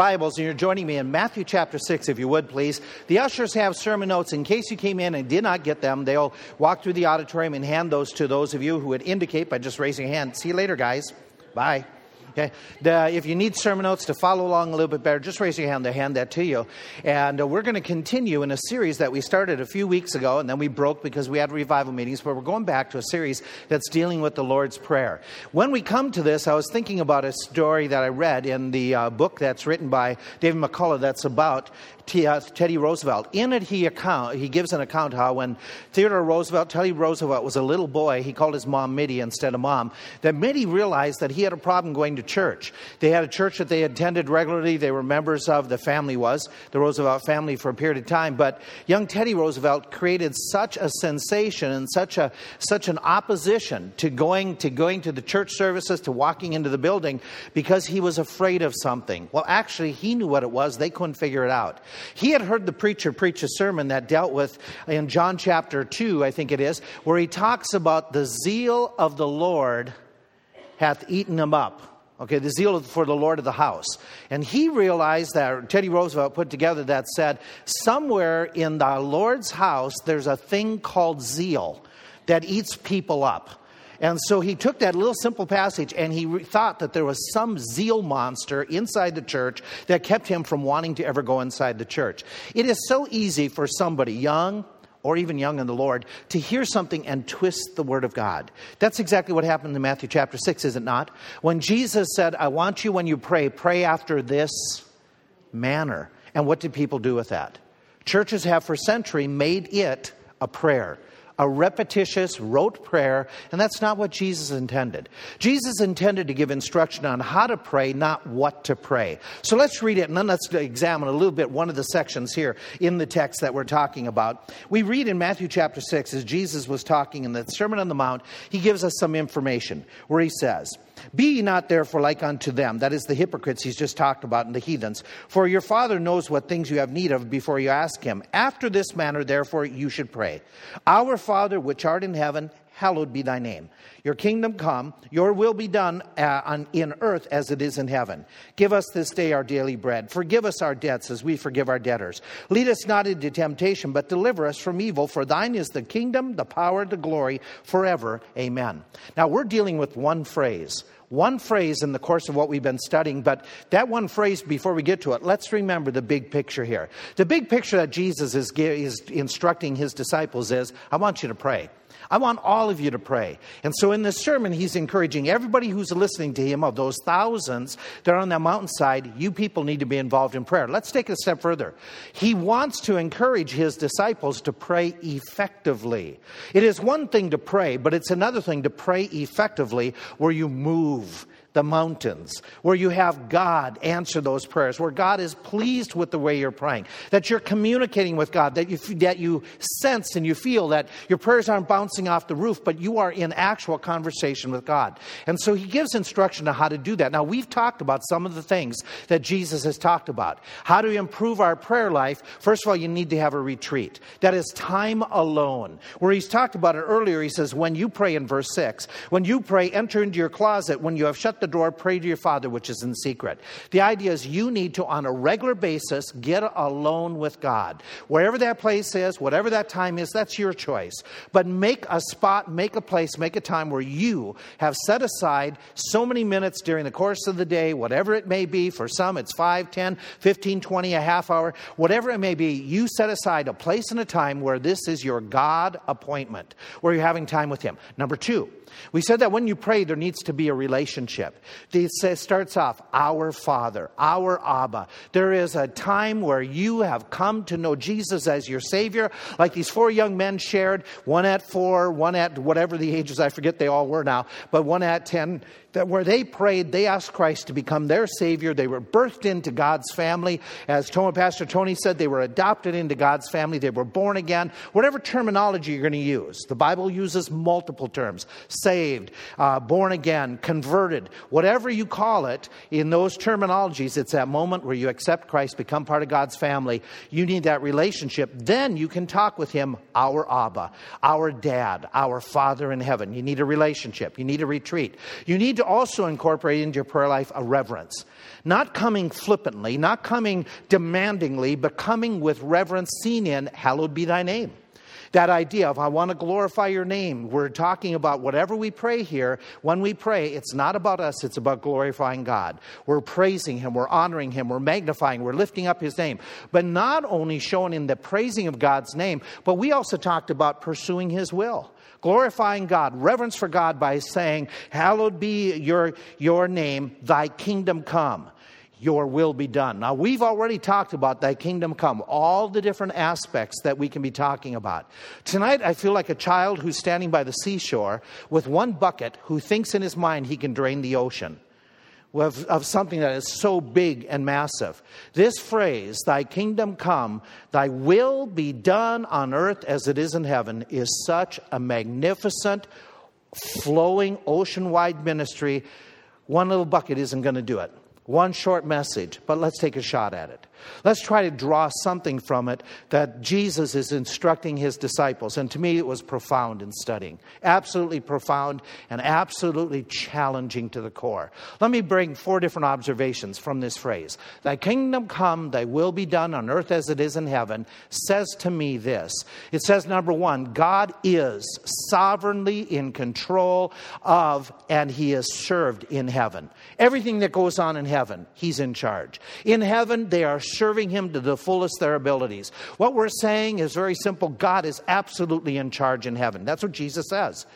Bibles and you're joining me in Matthew chapter 6, if you would please. The ushers have sermon notes. In case you came in and did not get them, they'll walk through the auditorium and hand those to those of you who would indicate by just raising a hand. See you later, guys. Bye. Okay. The, if you need sermon notes to follow along a little bit better, just raise your hand. They'll hand that to you. And uh, we're going to continue in a series that we started a few weeks ago, and then we broke because we had revival meetings. But we're going back to a series that's dealing with the Lord's Prayer. When we come to this, I was thinking about a story that I read in the uh, book that's written by David McCullough that's about Uh, Teddy Roosevelt. In it, he account he gives an account how when Theodore Roosevelt, Teddy Roosevelt was a little boy, he called his mom Mittie instead of mom. That Mittie realized that he had a problem going to church. They had a church that they attended regularly. They were members of. The family was the Roosevelt family for a period of time. But young Teddy Roosevelt created such a sensation and such a such an opposition to going to going to the church services to walking into the building because he was afraid of something. Well, actually, he knew what it was. They couldn't figure it out. He had heard the preacher preach a sermon that dealt with, in John chapter 2, I think it is, where he talks about the zeal of the Lord hath eaten him up. Okay, the zeal for the Lord of the house. And he realized that, Teddy Roosevelt put together that said, somewhere in the Lord's house, there's a thing called zeal that eats people up. And so he took that little simple passage and he re- thought that there was some zeal monster inside the church that kept him from wanting to ever go inside the church. It is so easy for somebody young, or even young in the Lord, to hear something and twist the Word of God. That's exactly what happened in Matthew chapter 6, is it not? When Jesus said, I want you when you pray, pray after this manner. And what did people do with that? Churches have for century made it a prayer a repetitious, rote prayer, and that's not what Jesus intended. Jesus intended to give instruction on how to pray, not what to pray. So let's read it and then let's examine a little bit one of the sections here in the text that we're talking about. We read in Matthew chapter 6, as Jesus was talking in the Sermon on the Mount, he gives us some information where he says, be ye not therefore like unto them, that is the hypocrites he's just talked about and the heathens. For your Father knows what things you have need of before you ask him. After this manner, therefore, you should pray Our Father which art in heaven, hallowed be thy name. Your kingdom come, your will be done uh, on, in earth as it is in heaven. Give us this day our daily bread. Forgive us our debts as we forgive our debtors. Lead us not into temptation, but deliver us from evil. For thine is the kingdom, the power, the glory, forever. Amen. Now we're dealing with one phrase one phrase in the course of what we've been studying, but that one phrase, before we get to it, let's remember the big picture here. The big picture that Jesus is, is instructing his disciples is I want you to pray. I want all of you to pray. And so in this sermon, he's encouraging everybody who's listening to him, of those thousands that are on that mountainside, you people need to be involved in prayer. Let's take it a step further. He wants to encourage his disciples to pray effectively. It is one thing to pray, but it's another thing to pray effectively where you move the mountains, where you have God answer those prayers, where God is pleased with the way you're praying, that you're communicating with God, that you, that you sense and you feel that your prayers aren't bouncing off the roof, but you are in actual conversation with God. And so he gives instruction on how to do that. Now, we've talked about some of the things that Jesus has talked about. How to improve our prayer life? First of all, you need to have a retreat. That is time alone. Where he's talked about it earlier, he says, when you pray in verse 6, when you pray, enter into your closet. When you have shut the door, pray to your Father which is in secret. The idea is you need to, on a regular basis, get alone with God. Wherever that place is, whatever that time is, that's your choice. But make a spot, make a place, make a time where you have set aside so many minutes during the course of the day, whatever it may be. For some, it's 5, 10, 15, 20, a half hour, whatever it may be. You set aside a place and a time where this is your God appointment, where you're having time with Him. Number two, we said that when you pray, there needs to be a relationship. It starts off, Our Father, our Abba. There is a time where you have come to know Jesus as your Savior, like these four young men shared, one at four, one at whatever the ages, I forget they all were now, but one at 10 that where they prayed, they asked Christ to become their Savior. They were birthed into God's family. As Pastor Tony said, they were adopted into God's family. They were born again. Whatever terminology you're going to use, the Bible uses multiple terms saved, uh, born again, converted, whatever you call it, in those terminologies, it's that moment where you accept Christ, become part of God's family. You need that relationship. Then you can talk with Him, our Abba, our Dad, our Father in heaven. You need a relationship. You need a retreat. You need to also incorporate into your prayer life a reverence. Not coming flippantly, not coming demandingly, but coming with reverence, seen in, hallowed be thy name. That idea of, I want to glorify your name. We're talking about whatever we pray here. When we pray, it's not about us, it's about glorifying God. We're praising Him, we're honoring Him, we're magnifying, we're lifting up His name. But not only shown in the praising of God's name, but we also talked about pursuing His will glorifying God, reverence for God by saying, Hallowed be your, your name, thy kingdom come your will be done. Now, we've already talked about thy kingdom come, all the different aspects that we can be talking about. Tonight, I feel like a child who's standing by the seashore with one bucket who thinks in his mind he can drain the ocean. Of, of, something that is so big and massive. This phrase, Thy kingdom come, Thy will be done on earth as it is in heaven, is such a magnificent, flowing, ocean wide ministry. One little bucket isn't going to do it. One short message, but let's take a shot at it. Let's try to draw something from it that Jesus is instructing his disciples. And to me, it was profound in studying. Absolutely profound and absolutely challenging to the core. Let me bring four different observations from this phrase Thy kingdom come, thy will be done on earth as it is in heaven, says to me this. It says, number one, God is sovereignly in control of and he is served in heaven. Everything that goes on in heaven, he's in charge. In heaven, they are serving Him to the fullest their abilities. What we're saying is very simple God is absolutely in charge in heaven. That's what Jesus says.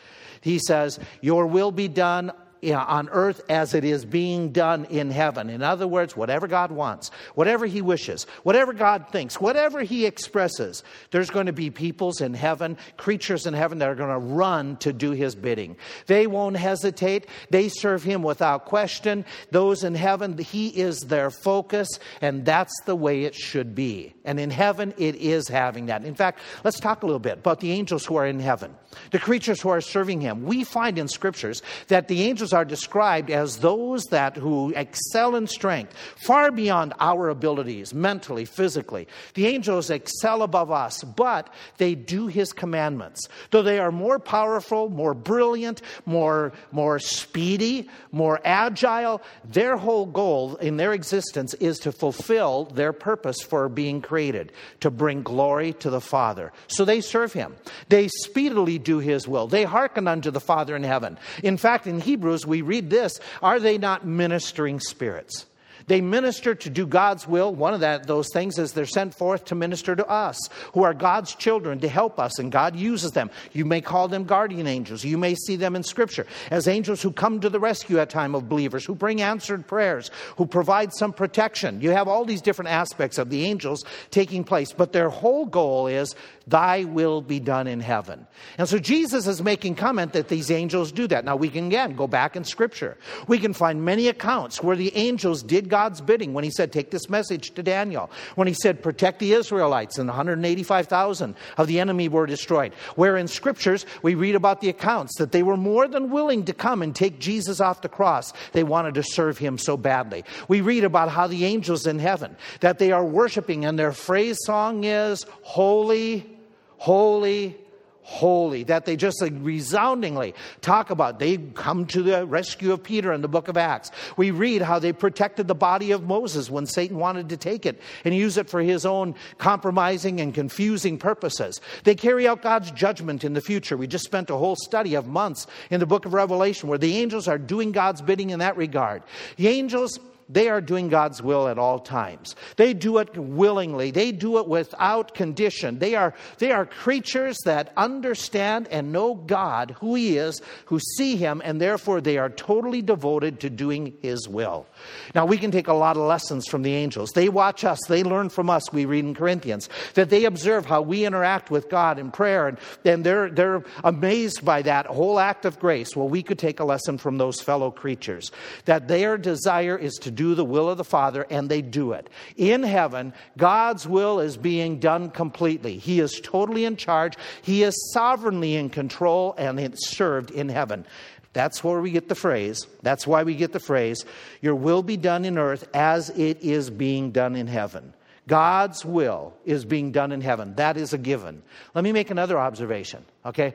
He says, Your will be done on earth as it is being done in heaven. In other words, whatever God wants, whatever He wishes, whatever God thinks, whatever He expresses, there's going to be peoples in heaven, creatures in heaven that are going to run to do His bidding. They won't hesitate. They serve Him without question. Those in heaven, He is their focus, and that's the way it should be. And in heaven, it is having that. In fact, let's talk a little bit about the angels who are in heaven, the creatures who are serving Him. We find in scriptures that the angels are described as those that who excel in strength far beyond our abilities mentally physically. The angels excel above us but they do his commandments. Though they are more powerful more brilliant more more speedy more agile their whole goal in their existence is to fulfill their purpose for being created to bring glory to the father. So they serve him. They speedily do his will they hearken unto the father in heaven in fact in hebrews we read this Are they not ministering spirits? They minister to do God's will. One of that, those things is they're sent forth to minister to us, who are God's children, to help us, and God uses them. You may call them guardian angels. You may see them in Scripture as angels who come to the rescue at time of believers, who bring answered prayers, who provide some protection. You have all these different aspects of the angels taking place, but their whole goal is Thy will be done in heaven. And so Jesus is making comment that these angels do that. Now we can again go back in Scripture. We can find many accounts where the angels did God's bidding when he said, Take this message to Daniel. When he said, Protect the Israelites, and 185,000 of the enemy were destroyed. Where in Scriptures we read about the accounts that they were more than willing to come and take Jesus off the cross. They wanted to serve him so badly. We read about how the angels in heaven, that they are worshiping, and their phrase song is, Holy holy, holy, that they just like resoundingly talk about. They come to the rescue of Peter in the book of Acts. We read how they protected the body of Moses when Satan wanted to take it and use it for his own compromising and confusing purposes. They carry out God's judgment in the future. We just spent a whole study of months in the book of Revelation where the angels are doing God's bidding in that regard. The angels they are doing God's will at all times. They do it willingly. They do it without condition. They are, they are creatures that understand and know God, who He is, who see Him, and therefore they are totally devoted to doing His will. Now, we can take a lot of lessons from the angels. They watch us, they learn from us, we read in Corinthians, that they observe how we interact with God in prayer, and, and they're, they're amazed by that whole act of grace. Well, we could take a lesson from those fellow creatures, that their desire is to do the will of the Father, and they do it. In heaven, God's will is being done completely. He is totally in charge, He is sovereignly in control, and it's served in heaven. That's where we get the phrase. That's why we get the phrase, Your will be done in earth as it is being done in heaven. God's will is being done in heaven. That is a given. Let me make another observation, okay?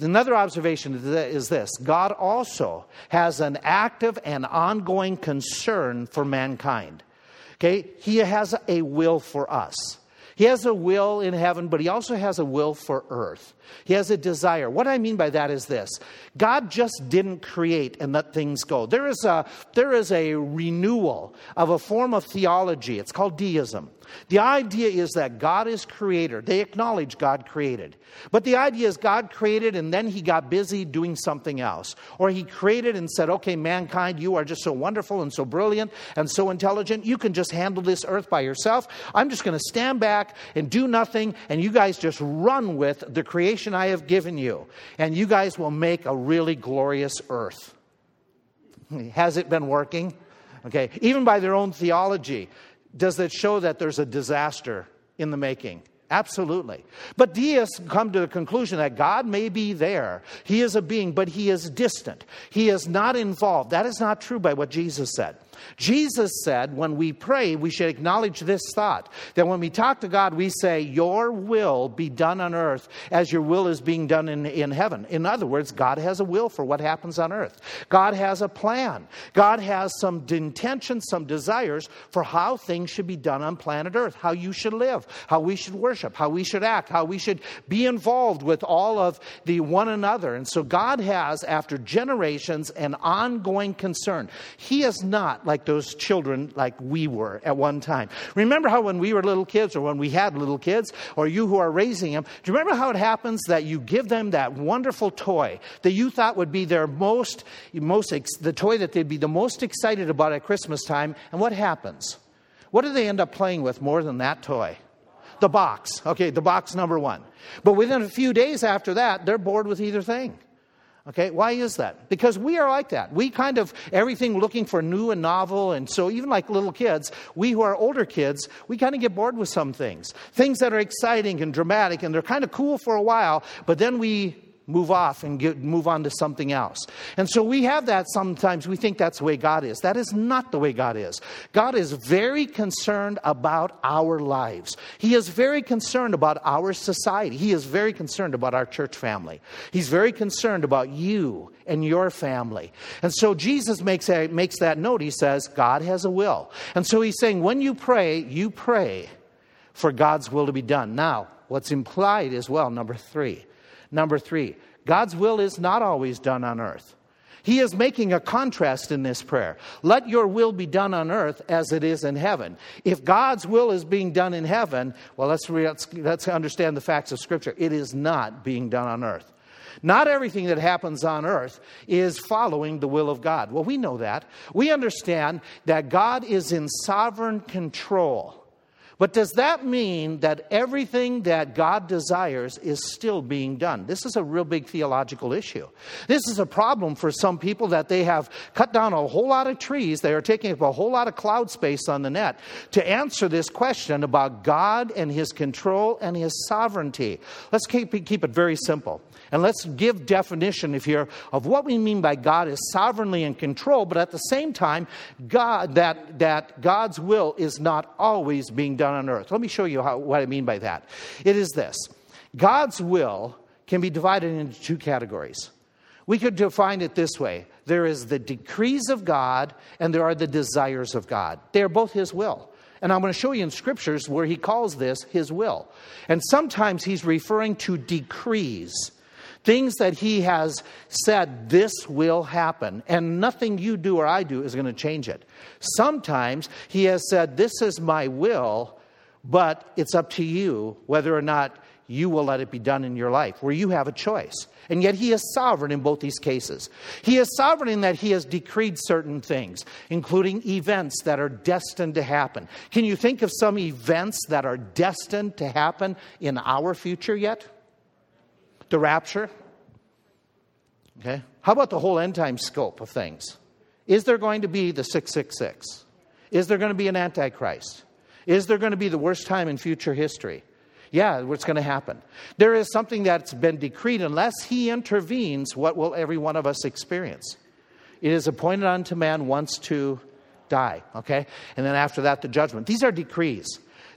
Another observation is this God also has an active and ongoing concern for mankind, okay? He has a will for us. He has a will in heaven, but he also has a will for earth. He has a desire. What I mean by that is this God just didn't create and let things go. There is a, there is a renewal of a form of theology. It's called deism. The idea is that God is creator. They acknowledge God created. But the idea is God created and then he got busy doing something else. Or he created and said, okay, mankind, you are just so wonderful and so brilliant and so intelligent. You can just handle this earth by yourself. I'm just going to stand back and do nothing, and you guys just run with the creation I have given you. And you guys will make a really glorious earth. Has it been working? Okay, even by their own theology, does it show that there's a disaster in the making? Absolutely. But deists come to the conclusion that God may be there. He is a being, but he is distant. He is not involved. That is not true by what Jesus said. Jesus said when we pray, we should acknowledge this thought that when we talk to God, we say, Your will be done on earth as your will is being done in, in heaven. In other words, God has a will for what happens on earth. God has a plan. God has some intentions, some desires for how things should be done on planet earth, how you should live, how we should worship, how we should act, how we should be involved with all of the one another. And so God has, after generations, an ongoing concern. He is not like those children like we were at one time. Remember how when we were little kids or when we had little kids or you who are raising them, do you remember how it happens that you give them that wonderful toy that you thought would be their most, most the toy that they'd be the most excited about at Christmas time, and what happens? What do they end up playing with more than that toy? The box. Okay, the box number one. But within a few days after that, they're bored with either thing. Okay, why is that? Because we are like that. We kind of, everything looking for new and novel. And so, even like little kids, we who are older kids, we kind of get bored with some things. Things that are exciting and dramatic and they're kind of cool for a while, but then we move off and get, move on to something else. And so we have that sometimes. We think that's the way God is. That is not the way God is. God is very concerned about our lives. He is very concerned about our society. He is very concerned about our church family. He's very concerned about you and your family. And so Jesus makes, a, makes that note. He says, God has a will. And so he's saying, when you pray, you pray for God's will to be done. Now, what's implied as well, number three, Number three, God's will is not always done on earth. He is making a contrast in this prayer. Let your will be done on earth as it is in heaven. If God's will is being done in heaven, well, let's, let's, let's understand the facts of Scripture. It is not being done on earth. Not everything that happens on earth is following the will of God. Well, we know that. We understand that God is in sovereign control but does that mean that everything that God desires is still being done? This is a real big theological issue. This is a problem for some people that they have cut down a whole lot of trees. They are taking up a whole lot of cloud space on the net to answer this question about God and His control and His sovereignty. Let's keep, keep it very simple. And let's give definition if here of what we mean by God is sovereignly in control, but at the same time, God that, that God's will is not always being on earth. Let me show you how, what I mean by that. It is this God's will can be divided into two categories. We could define it this way there is the decrees of God, and there are the desires of God. They are both His will. And I'm going to show you in scriptures where he calls this his will. And sometimes he's referring to decrees things that he has said, this will happen, and nothing you do or I do is going to change it. Sometimes he has said, this is my will, but it's up to you whether or not you will let it be done in your life, where you have a choice. And yet, He is sovereign in both these cases. He is sovereign in that He has decreed certain things, including events that are destined to happen. Can you think of some events that are destined to happen in our future yet? the rapture? Okay. How about the whole end time scope of things? Is there going to be the 666? Is there going to be an Antichrist? Is there going to be the worst time in future history? Yeah, what's going to happen? There is something that's been decreed. Unless he intervenes, what will every one of us experience? It is appointed unto man once to die, okay? And then after that, the judgment. These are decrees.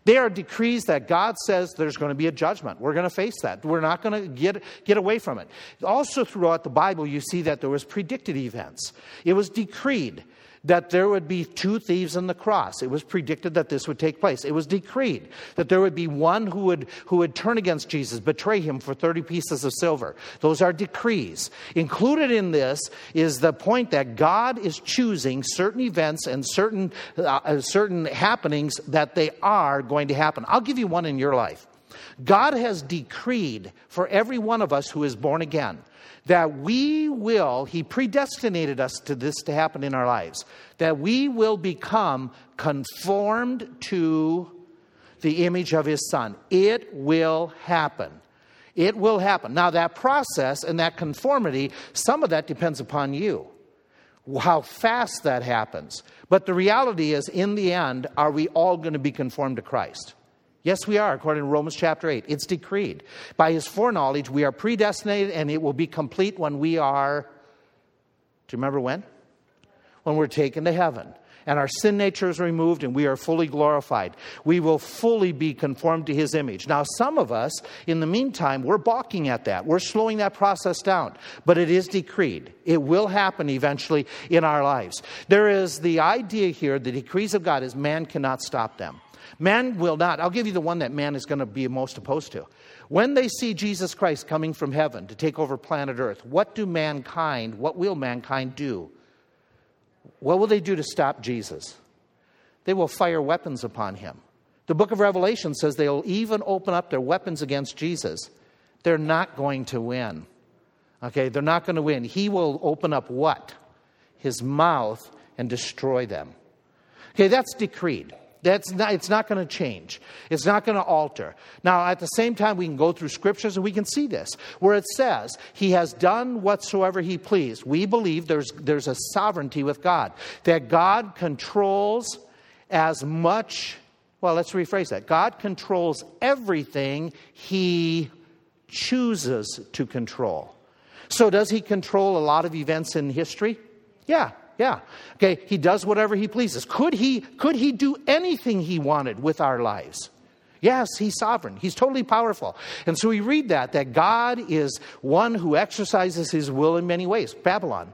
They are decrees that God says there's going to be a judgment. We're going to face that. We're not going to get, get away from it. Also, throughout the Bible, you see that there was predicted events. It was decreed that there would be two thieves on the cross. It was predicted that this would take place. It was decreed that there would be one who would, who would turn against Jesus, betray him for 30 pieces of silver. Those are decrees. Included in this is the point that God is choosing certain events and certain, uh, certain happenings that they are going to happen. I'll give you one in your life. God has decreed for every one of us who is born again that we will, He predestinated us to this to happen in our lives, that we will become conformed to the image of His Son. It will happen. It will happen. Now, that process and that conformity, some of that depends upon you, how fast that happens. But the reality is, in the end, are we all going to be conformed to Christ? Yes, we are, according to Romans chapter 8. It's decreed. By his foreknowledge, we are predestinated, and it will be complete when we are. Do you remember when? When we're taken to heaven. And our sin nature is removed, and we are fully glorified. We will fully be conformed to his image. Now, some of us, in the meantime, we're balking at that. We're slowing that process down. But it is decreed. It will happen eventually in our lives. There is the idea here the decrees of God is man cannot stop them. Man will not. I'll give you the one that man is going to be most opposed to. When they see Jesus Christ coming from heaven to take over planet Earth, what do mankind, what will mankind do? What will they do to stop Jesus? They will fire weapons upon him. The book of Revelation says they'll even open up their weapons against Jesus. They're not going to win. Okay, they're not going to win. He will open up what? His mouth and destroy them. Okay, that's decreed. That's not, it's not going to change. It's not going to alter. Now, at the same time, we can go through scriptures and we can see this, where it says, He has done whatsoever He pleased. We believe there's, there's a sovereignty with God, that God controls as much, well, let's rephrase that. God controls everything He chooses to control. So, does He control a lot of events in history? Yeah, yeah. Okay, he does whatever he pleases. Could he could he do anything he wanted with our lives? Yes, he's sovereign. He's totally powerful. And so we read that that God is one who exercises his will in many ways. Babylon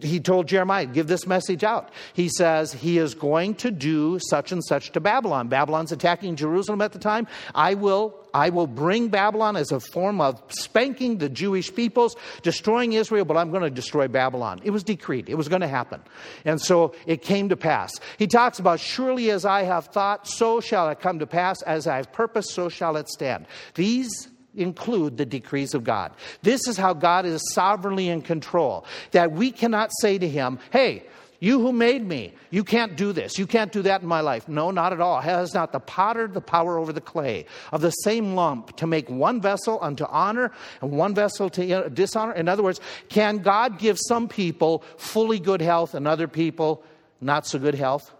he told Jeremiah, give this message out. He says he is going to do such and such to Babylon. Babylon's attacking Jerusalem at the time. I will, I will bring Babylon as a form of spanking the Jewish peoples, destroying Israel, but I'm going to destroy Babylon. It was decreed. It was going to happen. And so it came to pass. He talks about, surely as I have thought, so shall it come to pass. As I have purposed, so shall it stand. These include the decrees of God. This is how God is sovereignly in control. That we cannot say to Him, hey, you who made me, you can't do this. You can't do that in my life. No, not at all. Has not the potter the power over the clay of the same lump to make one vessel unto honor and one vessel to dishonor? In other words, can God give some people fully good health and other people not so good health?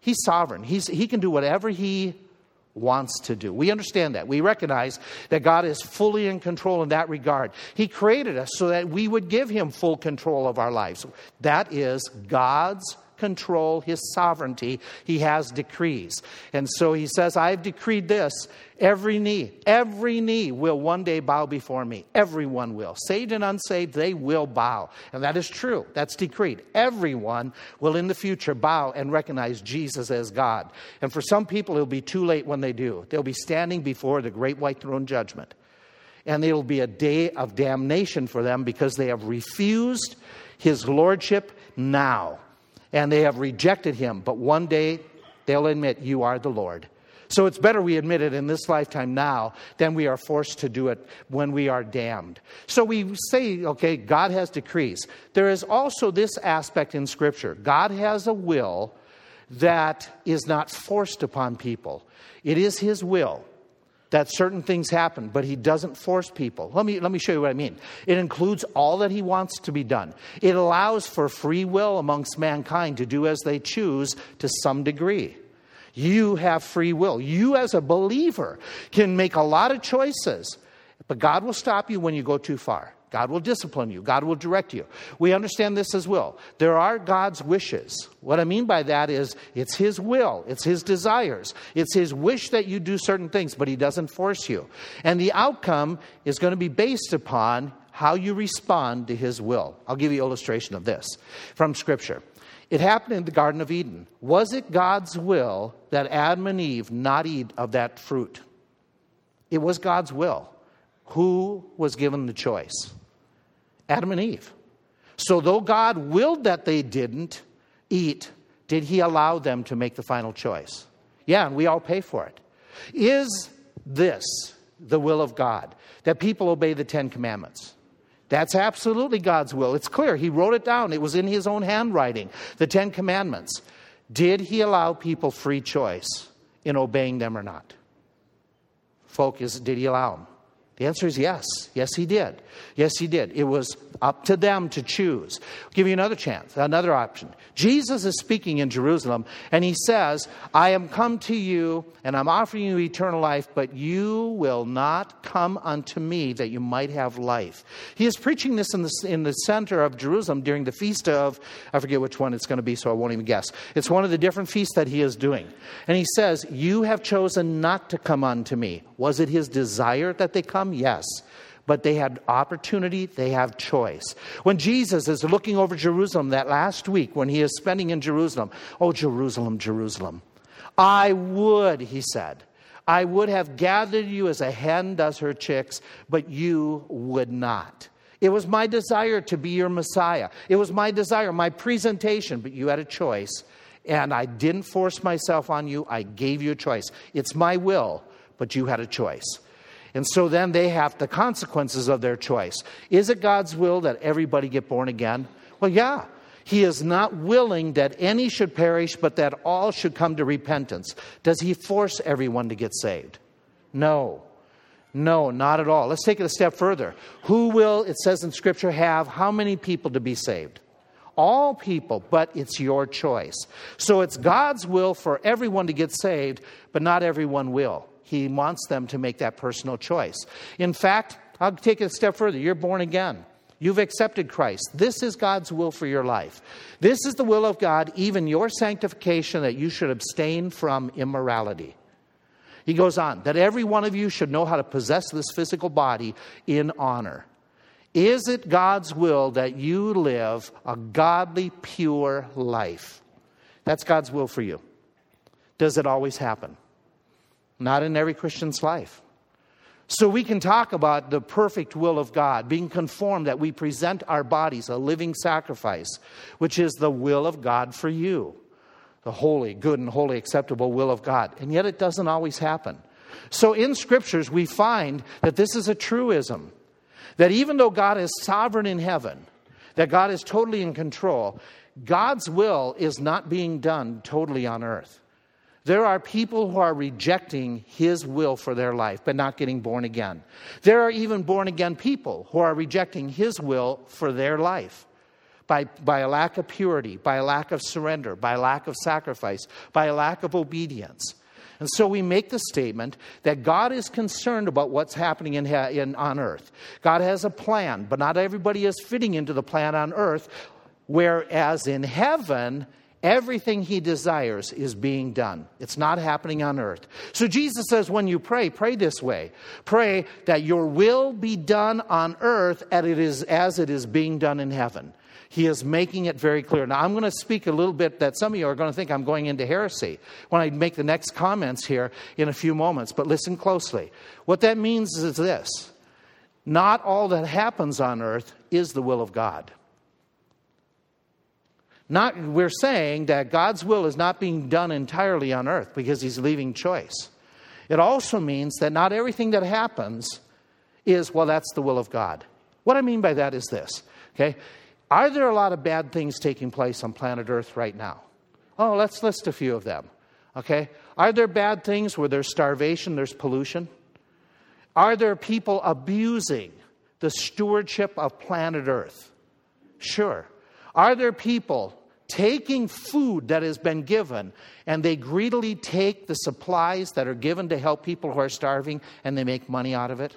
He's sovereign. He's, he can do whatever he wants to do. We understand that. We recognize that God is fully in control in that regard. He created us so that we would give Him full control of our lives. That is God's control, his sovereignty, he has decrees. And so he says, I've decreed this. Every knee, every knee will one day bow before me. Everyone will. Saved and unsaved, they will bow. And that is true. That's decreed. Everyone will in the future bow and recognize Jesus as God. And for some people, it'll be too late when they do. They'll be standing before the great white throne judgment. And it'll be a day of damnation for them because they have refused his lordship now and they have rejected him. But one day they'll admit, You are the Lord. So it's better we admit it in this lifetime now than we are forced to do it when we are damned. So we say, okay, God has decrees. There is also this aspect in Scripture God has a will that is not forced upon people, it is His will that certain things happen, but he doesn't force people. Let me, let me show you what I mean. It includes all that he wants to be done. It allows for free will amongst mankind to do as they choose to some degree. You have free will. You, as a believer, can make a lot of choices, but God will stop you when you go too far. God will discipline you. God will direct you. We understand this as well. There are God's wishes. What I mean by that is it's His will, it's His desires, it's His wish that you do certain things, but He doesn't force you. And the outcome is going to be based upon how you respond to His will. I'll give you an illustration of this from Scripture. It happened in the Garden of Eden. Was it God's will that Adam and Eve not eat of that fruit? It was God's will. Who was given the choice? Adam and Eve. So, though God willed that they didn't eat, did He allow them to make the final choice? Yeah, and we all pay for it. Is this the will of God? That people obey the Ten Commandments? That's absolutely God's will. It's clear. He wrote it down, it was in His own handwriting, the Ten Commandments. Did He allow people free choice in obeying them or not? Focus, did He allow them? The answer is yes. Yes, he did. Yes, he did. It was up to them to choose. I'll give you another chance, another option. Jesus is speaking in Jerusalem, and he says, I am come to you, and I'm offering you eternal life, but you will not come unto me that you might have life. He is preaching this in the, in the center of Jerusalem during the feast of, I forget which one it's going to be, so I won't even guess. It's one of the different feasts that he is doing. And he says, You have chosen not to come unto me. Was it his desire that they come? Yes but they had opportunity, they have choice. When Jesus is looking over Jerusalem that last week, when he is spending in Jerusalem, oh, Jerusalem, Jerusalem, I would, he said, I would have gathered you as a hen does her chicks, but you would not. It was my desire to be your Messiah. It was my desire, my presentation, but you had a choice. And I didn't force myself on you. I gave you a choice. It's my will, but you had a choice. And so then they have the consequences of their choice. Is it God's will that everybody get born again? Well, yeah. He is not willing that any should perish, but that all should come to repentance. Does he force everyone to get saved? No. No, not at all. Let's take it a step further. Who will, it says in Scripture, have how many people to be saved? All people, but it's your choice. So it's God's will for everyone to get saved, but not everyone will. He wants them to make that personal choice. In fact, I'll take it a step further. You're born again. You've accepted Christ. This is God's will for your life. This is the will of God, even your sanctification, that you should abstain from immorality. He goes on, that every one of you should know how to possess this physical body in honor. Is it God's will that you live a godly, pure life? That's God's will for you. Does it always happen? Not in every Christian's life. So we can talk about the perfect will of God, being conformed that we present our bodies a living sacrifice, which is the will of God for you. The holy, good, and holy, acceptable will of God. And yet it doesn't always happen. So in scriptures, we find that this is a truism that even though God is sovereign in heaven, that God is totally in control, God's will is not being done totally on earth. There are people who are rejecting His will for their life, but not getting born again. There are even born again people who are rejecting His will for their life by, by a lack of purity, by a lack of surrender, by a lack of sacrifice, by a lack of obedience. And so we make the statement that God is concerned about what's happening in, in, on earth. God has a plan, but not everybody is fitting into the plan on earth, whereas in heaven, Everything he desires is being done. It's not happening on earth. So Jesus says, when you pray, pray this way pray that your will be done on earth as it is, as it is being done in heaven. He is making it very clear. Now, I'm going to speak a little bit that some of you are going to think I'm going into heresy when I make the next comments here in a few moments, but listen closely. What that means is this not all that happens on earth is the will of God. Not, we're saying that God's will is not being done entirely on earth because He's leaving choice. It also means that not everything that happens is, well, that's the will of God. What I mean by that is this, okay? Are there a lot of bad things taking place on planet Earth right now? Oh, let's list a few of them, okay? Are there bad things where there's starvation, there's pollution? Are there people abusing the stewardship of planet Earth? Sure. Are there people taking food that has been given and they greedily take the supplies that are given to help people who are starving and they make money out of it?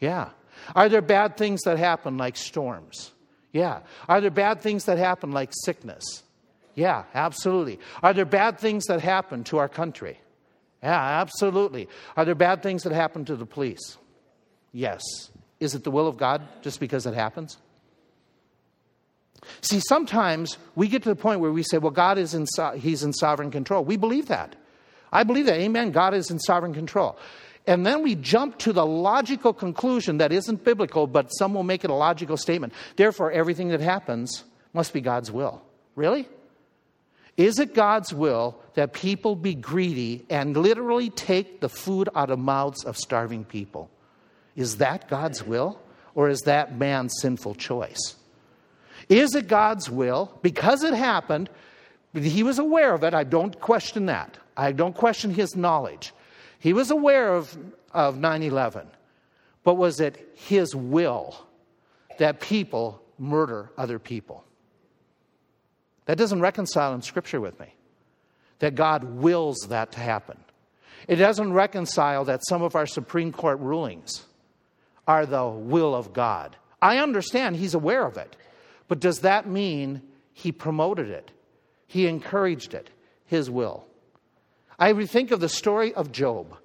Yeah. Are there bad things that happen like storms? Yeah. Are there bad things that happen like sickness? Yeah, absolutely. Are there bad things that happen to our country? Yeah, absolutely. Are there bad things that happen to the police? Yes. Is it the will of God just because it happens? See, sometimes we get to the point where we say, well, God is in, he's in sovereign control. We believe that. I believe that. Amen. God is in sovereign control. And then we jump to the logical conclusion that isn't biblical, but some will make it a logical statement. Therefore, everything that happens must be God's will. Really? Is it God's will that people be greedy and literally take the food out of mouths of starving people? Is that God's will? Or is that man's sinful choice? Is it God's will? Because it happened, he was aware of it. I don't question that. I don't question his knowledge. He was aware of, of 9 11. But was it his will that people murder other people? That doesn't reconcile in Scripture with me. That God wills that to happen. It doesn't reconcile that some of our Supreme Court rulings are the will of God. I understand he's aware of it. But does that mean he promoted it? He encouraged it, his will. I think of the story of Job.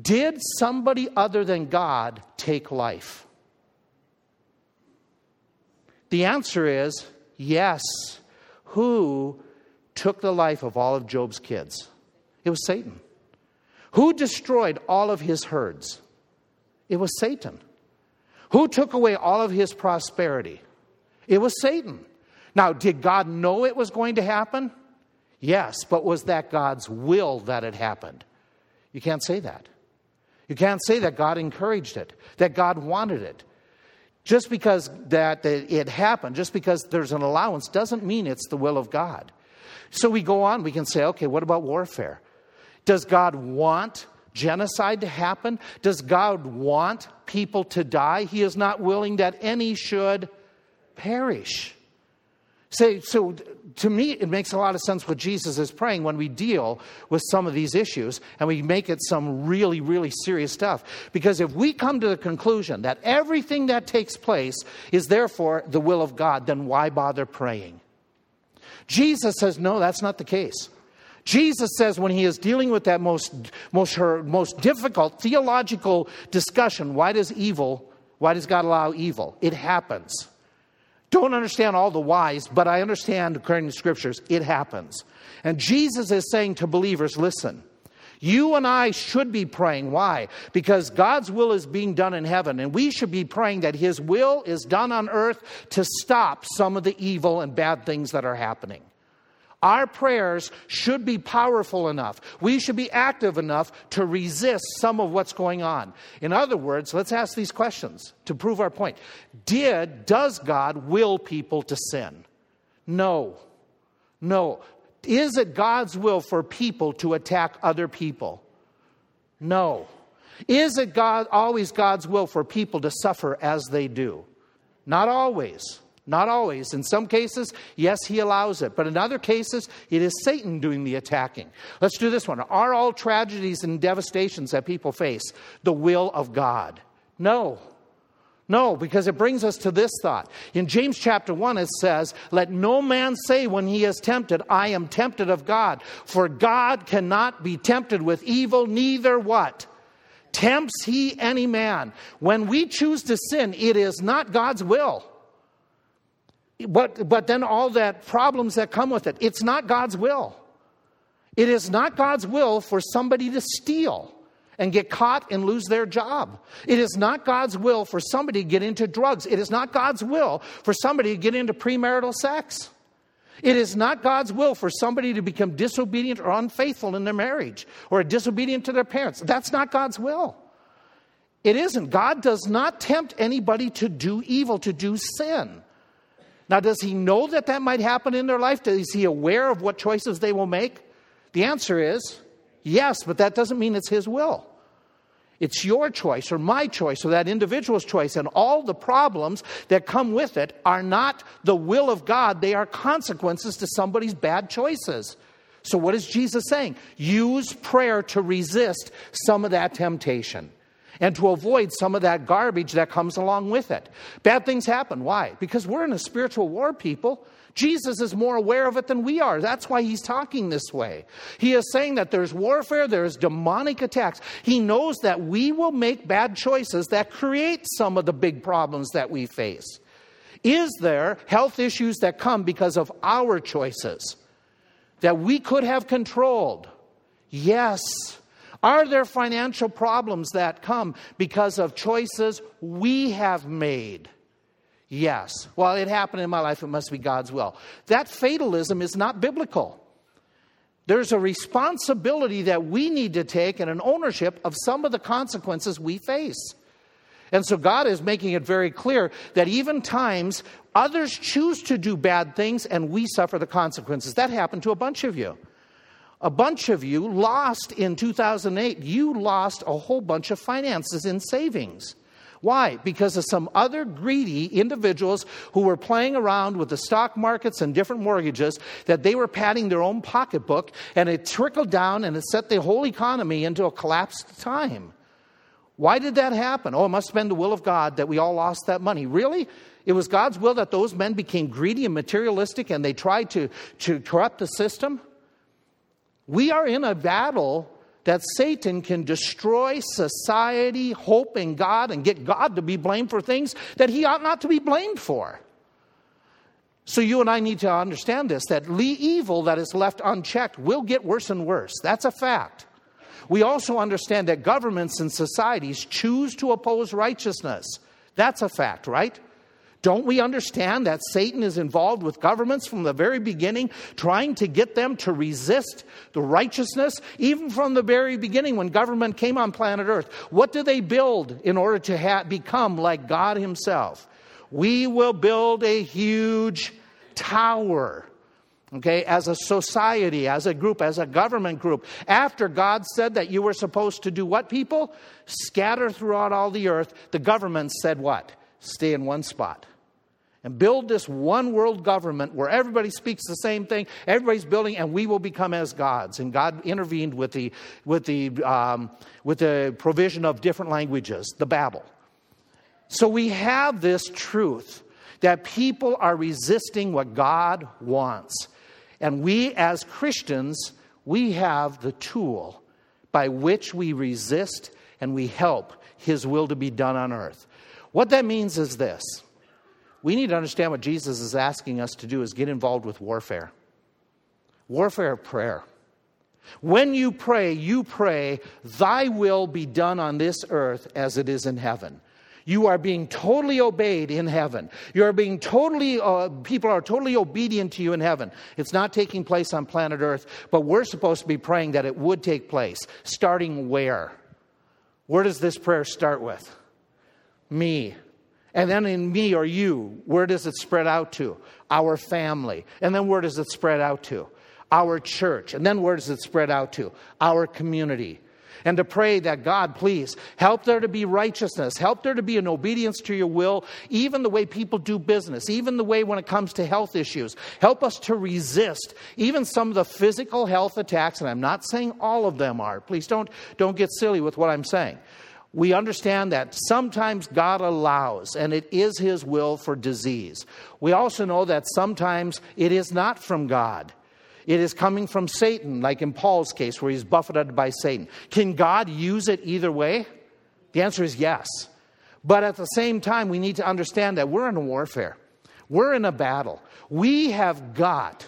Did somebody other than God take life? The answer is yes. Who took the life of all of Job's kids? It was Satan. Who destroyed all of his herds? It was Satan. Who took away all of his prosperity? It was Satan. Now, did God know it was going to happen? Yes, but was that God's will that it happened? You can't say that. You can't say that God encouraged it, that God wanted it. Just because that it happened, just because there's an allowance, doesn't mean it's the will of God. So we go on, we can say, okay, what about warfare? Does God want genocide to happen? Does God want people to die? He is not willing that any should perish. Say, so to me, it makes a lot of sense what Jesus is praying when we deal with some of these issues and we make it some really, really serious stuff. Because if we come to the conclusion that everything that takes place is therefore the will of God, then why bother praying? Jesus says, no, that's not the case. Jesus says when he is dealing with that most, most, her, most difficult theological discussion, why does evil, why does God allow evil? It happens. Don't understand all the whys, but I understand, according to scriptures, it happens. And Jesus is saying to believers listen, you and I should be praying. Why? Because God's will is being done in heaven, and we should be praying that His will is done on earth to stop some of the evil and bad things that are happening. Our prayers should be powerful enough. We should be active enough to resist some of what's going on. In other words, let's ask these questions to prove our point. Did, does God will people to sin? No. No. Is it God's will for people to attack other people? No. Is it God, always God's will for people to suffer as they do? Not always. Not always. In some cases, yes, he allows it. But in other cases, it is Satan doing the attacking. Let's do this one. Are all tragedies and devastations that people face the will of God? No. No, because it brings us to this thought. In James chapter 1, it says, Let no man say when he is tempted, I am tempted of God. For God cannot be tempted with evil, neither what? Tempts he any man. When we choose to sin, it is not God's will. But, but then all that problems that come with it, it's not God's will. It is not God's will for somebody to steal and get caught and lose their job. It is not God's will for somebody to get into drugs. It is not God's will for somebody to get into premarital sex. It is not God's will for somebody to become disobedient or unfaithful in their marriage or disobedient to their parents. That's not God's will. It isn't. God does not tempt anybody to do evil, to do sin. Now, does he know that that might happen in their life? Is he aware of what choices they will make? The answer is yes, but that doesn't mean it's his will. It's your choice or my choice or that individual's choice. And all the problems that come with it are not the will of God, they are consequences to somebody's bad choices. So, what is Jesus saying? Use prayer to resist some of that temptation and to avoid some of that garbage that comes along with it. Bad things happen. Why? Because we're in a spiritual war, people. Jesus is more aware of it than we are. That's why he's talking this way. He is saying that there's warfare, there's demonic attacks. He knows that we will make bad choices that create some of the big problems that we face. Is there health issues that come because of our choices that we could have controlled? Yes. Are there financial problems that come because of choices we have made? Yes. Well, it happened in my life, it must be God's will. That fatalism is not biblical. There's a responsibility that we need to take and an ownership of some of the consequences we face. And so God is making it very clear that even times others choose to do bad things and we suffer the consequences. That happened to a bunch of you. A bunch of you lost in 2008, you lost a whole bunch of finances in savings. Why? Because of some other greedy individuals who were playing around with the stock markets and different mortgages that they were padding their own pocketbook and it trickled down and it set the whole economy into a collapsed time. Why did that happen? Oh, it must have been the will of God that we all lost that money. Really? It was God's will that those men became greedy and materialistic and they tried to, to corrupt the system? We are in a battle that Satan can destroy society, hope in God, and get God to be blamed for things that he ought not to be blamed for. So, you and I need to understand this that evil that is left unchecked will get worse and worse. That's a fact. We also understand that governments and societies choose to oppose righteousness. That's a fact, right? Don't we understand that Satan is involved with governments from the very beginning, trying to get them to resist the righteousness? Even from the very beginning, when government came on planet Earth, what do they build in order to ha- become like God Himself? We will build a huge tower. Okay, as a society, as a group, as a government group. After God said that you were supposed to do what, people? Scatter throughout all the earth, the government said what? Stay in one spot and build this one world government where everybody speaks the same thing, everybody's building, and we will become as gods. And God intervened with the, with the, um, with the provision of different languages, the Babel. So we have this truth that people are resisting what God wants. And we, as Christians, we have the tool by which we resist and we help His will to be done on earth. What that means is this we need to understand what Jesus is asking us to do is get involved with warfare. Warfare of prayer. When you pray, you pray, Thy will be done on this earth as it is in heaven. You are being totally obeyed in heaven. You are being totally, uh, people are totally obedient to you in heaven. It's not taking place on planet Earth, but we're supposed to be praying that it would take place. Starting where? Where does this prayer start with? Me. And then in me or you, where does it spread out to? Our family. And then where does it spread out to? Our church. And then where does it spread out to? Our community. And to pray that God, please, help there to be righteousness, help there to be an obedience to your will, even the way people do business, even the way when it comes to health issues. Help us to resist even some of the physical health attacks, and I'm not saying all of them are. Please don't, don't get silly with what I'm saying we understand that sometimes God allows, and it is His will for disease. We also know that sometimes it is not from God. It is coming from Satan, like in Paul's case, where he's buffeted by Satan. Can God use it either way? The answer is yes. But at the same time, we need to understand that we're in a warfare, we're in a battle. We have got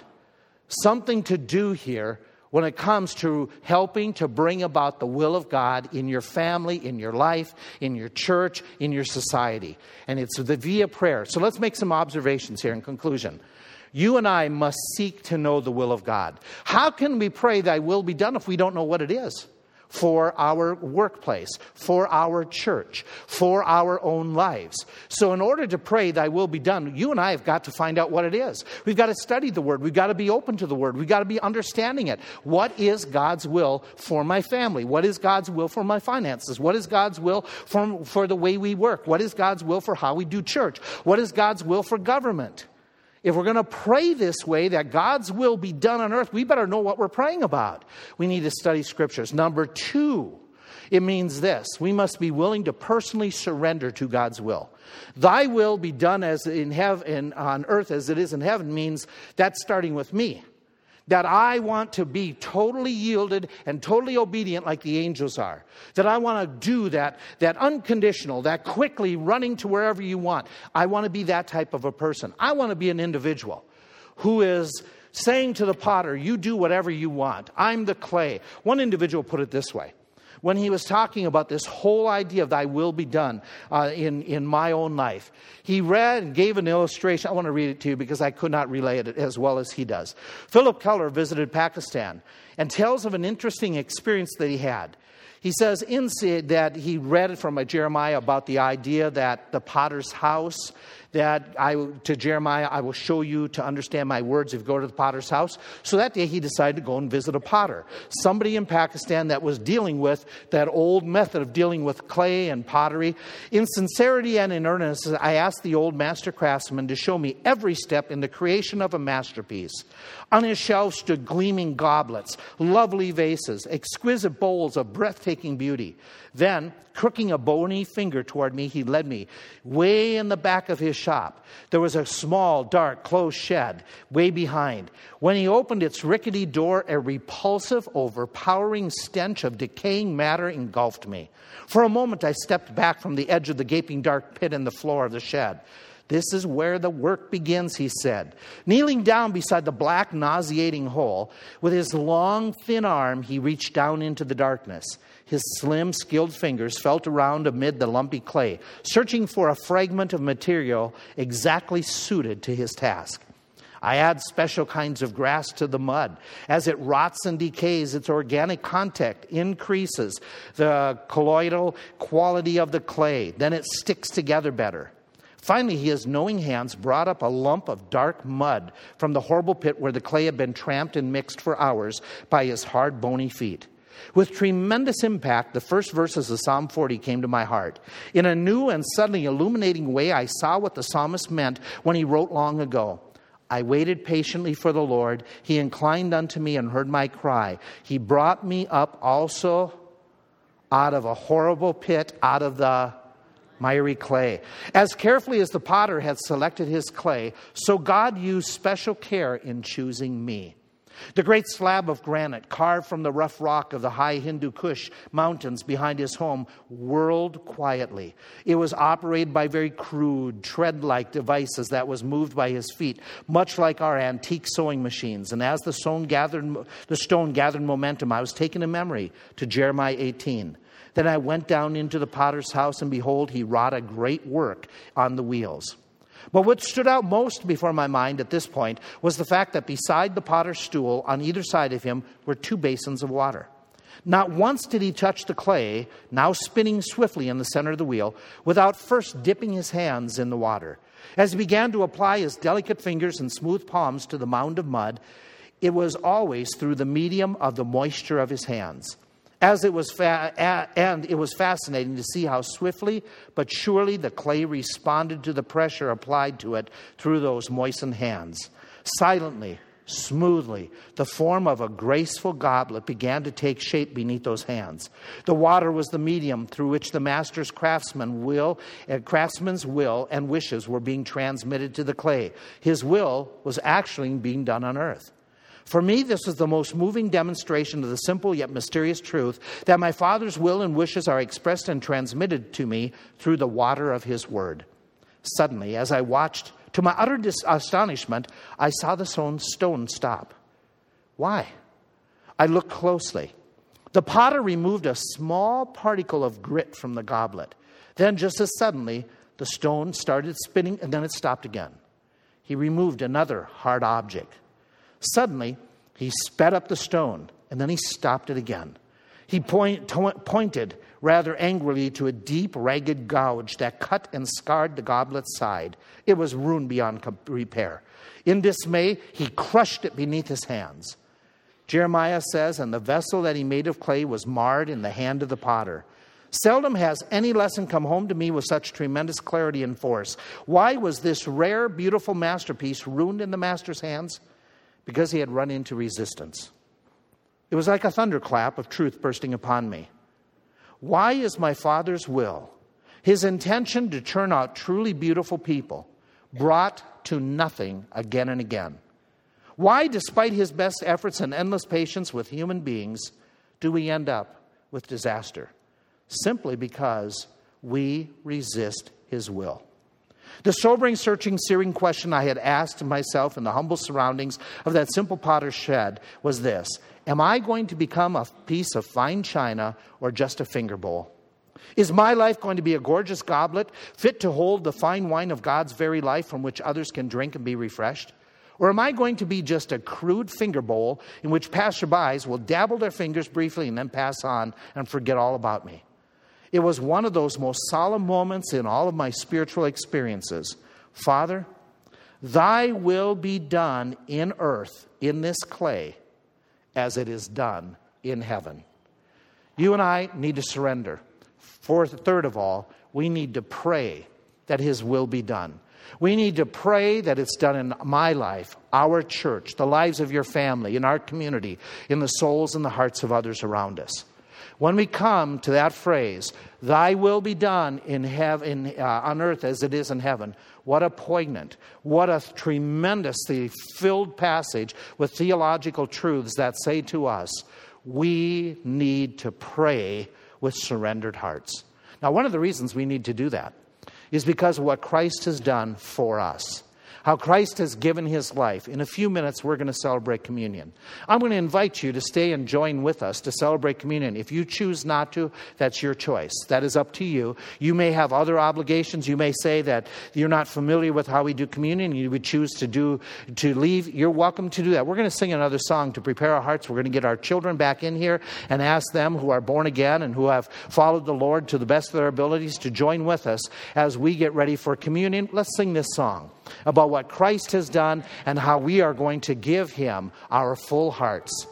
something to do here when it comes to helping to bring about the will of God in your family, in your life, in your church, in your society. And it's the via prayer. So let's make some observations here in conclusion. You and I must seek to know the will of God. How can we pray thy will be done if we don't know what it is? For our workplace, for our church, for our own lives. So, in order to pray, Thy will be done, you and I have got to find out what it is. We've got to study the Word. We've got to be open to the Word. We've got to be understanding it. What is God's will for my family? What is God's will for my finances? What is God's will for, for the way we work? What is God's will for how we do church? What is God's will for government? If we're going to pray this way, that God's will be done on earth, we better know what we're praying about. We need to study scriptures. Number two, it means this we must be willing to personally surrender to God's will. Thy will be done as in heaven on earth as it is in heaven means that's starting with me that I want to be totally yielded and totally obedient like the angels are. That I want to do that, that unconditional, that quickly running to wherever you want. I want to be that type of a person. I want to be an individual who is saying to the potter, You do whatever you want. I'm the clay. One individual put it this way when he was talking about this whole idea of thy will be done uh, in, in my own life. He read and gave an illustration. I want to read it to you because I could not relay it as well as he does. Philip Keller visited Pakistan and tells of an interesting experience that he had. He says in, that he read from Jeremiah about the idea that the potter's house that I, to Jeremiah, I will show you to understand my words if you go to the potter's house. So that day he decided to go and visit a potter, somebody in Pakistan that was dealing with that old method of dealing with clay and pottery. In sincerity and in earnestness, I asked the old master craftsman to show me every step in the creation of a masterpiece. On his shelf stood gleaming goblets, lovely vases, exquisite bowls of breathtaking beauty. Then, crooking a bony finger toward me, he led me way in the back of his shop. There was a small, dark, closed shed way behind. When he opened its rickety door, a repulsive, overpowering stench of decaying matter engulfed me. For a moment, I stepped back from the edge of the gaping dark pit in the floor of the shed. This is where the work begins, he said. Kneeling down beside the black, nauseating hole, with his long, thin arm, he reached down into the darkness. His slim, skilled fingers felt around amid the lumpy clay, searching for a fragment of material exactly suited to his task. I add special kinds of grass to the mud. As it rots and decays, its organic contact increases the colloidal quality of the clay. Then it sticks together better. Finally, his knowing hands brought up a lump of dark mud from the horrible pit where the clay had been tramped and mixed for hours by his hard, bony feet. With tremendous impact, the first verses of Psalm 40 came to my heart. In a new and suddenly illuminating way, I saw what the psalmist meant when he wrote long ago. I waited patiently for the Lord. He inclined unto me and heard my cry. He brought me up also out of a horrible pit, out of the miry clay. As carefully as the potter had selected his clay, so God used special care in choosing me. The great slab of granite carved from the rough rock of the high Hindu Kush mountains behind his home whirled quietly. It was operated by very crude, tread like devices that was moved by his feet, much like our antique sewing machines. And as the stone gathered, the stone gathered momentum, I was taken in memory to Jeremiah 18. Then I went down into the potter's house, and behold, he wrought a great work on the wheels. But what stood out most before my mind at this point was the fact that beside the potter's stool, on either side of him, were two basins of water. Not once did he touch the clay, now spinning swiftly in the center of the wheel, without first dipping his hands in the water. As he began to apply his delicate fingers and smooth palms to the mound of mud, it was always through the medium of the moisture of his hands. As it was fa- and it was fascinating to see how swiftly but surely the clay responded to the pressure applied to it through those moistened hands. Silently, smoothly, the form of a graceful goblet began to take shape beneath those hands. The water was the medium through which the master's craftsman will, uh, craftsman's will and wishes were being transmitted to the clay. His will was actually being done on earth. For me, this was the most moving demonstration of the simple yet mysterious truth that my Father's will and wishes are expressed and transmitted to me through the water of His Word. Suddenly, as I watched, to my utter dis- astonishment, I saw the stone stop. Why? I looked closely. The potter removed a small particle of grit from the goblet. Then, just as suddenly, the stone started spinning and then it stopped again. He removed another hard object. Suddenly, he sped up the stone and then he stopped it again. He point, pointed rather angrily to a deep, ragged gouge that cut and scarred the goblet's side. It was ruined beyond repair. In dismay, he crushed it beneath his hands. Jeremiah says, And the vessel that he made of clay was marred in the hand of the potter. Seldom has any lesson come home to me with such tremendous clarity and force. Why was this rare, beautiful masterpiece ruined in the master's hands? Because he had run into resistance. It was like a thunderclap of truth bursting upon me. Why is my Father's will, his intention to turn out truly beautiful people, brought to nothing again and again? Why, despite his best efforts and endless patience with human beings, do we end up with disaster? Simply because we resist his will. The sobering, searching, searing question I had asked myself in the humble surroundings of that simple potter's shed was this Am I going to become a piece of fine china or just a finger bowl? Is my life going to be a gorgeous goblet fit to hold the fine wine of God's very life from which others can drink and be refreshed? Or am I going to be just a crude finger bowl in which passerbys will dabble their fingers briefly and then pass on and forget all about me? It was one of those most solemn moments in all of my spiritual experiences. Father, thy will be done in earth, in this clay, as it is done in heaven. You and I need to surrender. Fourth, third of all, we need to pray that his will be done. We need to pray that it's done in my life, our church, the lives of your family, in our community, in the souls and the hearts of others around us. When we come to that phrase, Thy will be done in heaven, uh, on earth as it is in heaven, what a poignant, what a tremendously filled passage with theological truths that say to us, we need to pray with surrendered hearts. Now, one of the reasons we need to do that is because of what Christ has done for us how Christ has given his life. In a few minutes, we're going to celebrate communion. I'm going to invite you to stay and join with us to celebrate communion. If you choose not to, that's your choice. That is up to you. You may have other obligations. You may say that you're not familiar with how we do communion. You would choose to do to leave. You're welcome to do that. We're going to sing another song to prepare our hearts. We're going to get our children back in here and ask them who are born again and who have followed the Lord to the best of their abilities to join with us as we get ready for communion. Let's sing this song about what Christ has done and how we are going to give him our full hearts.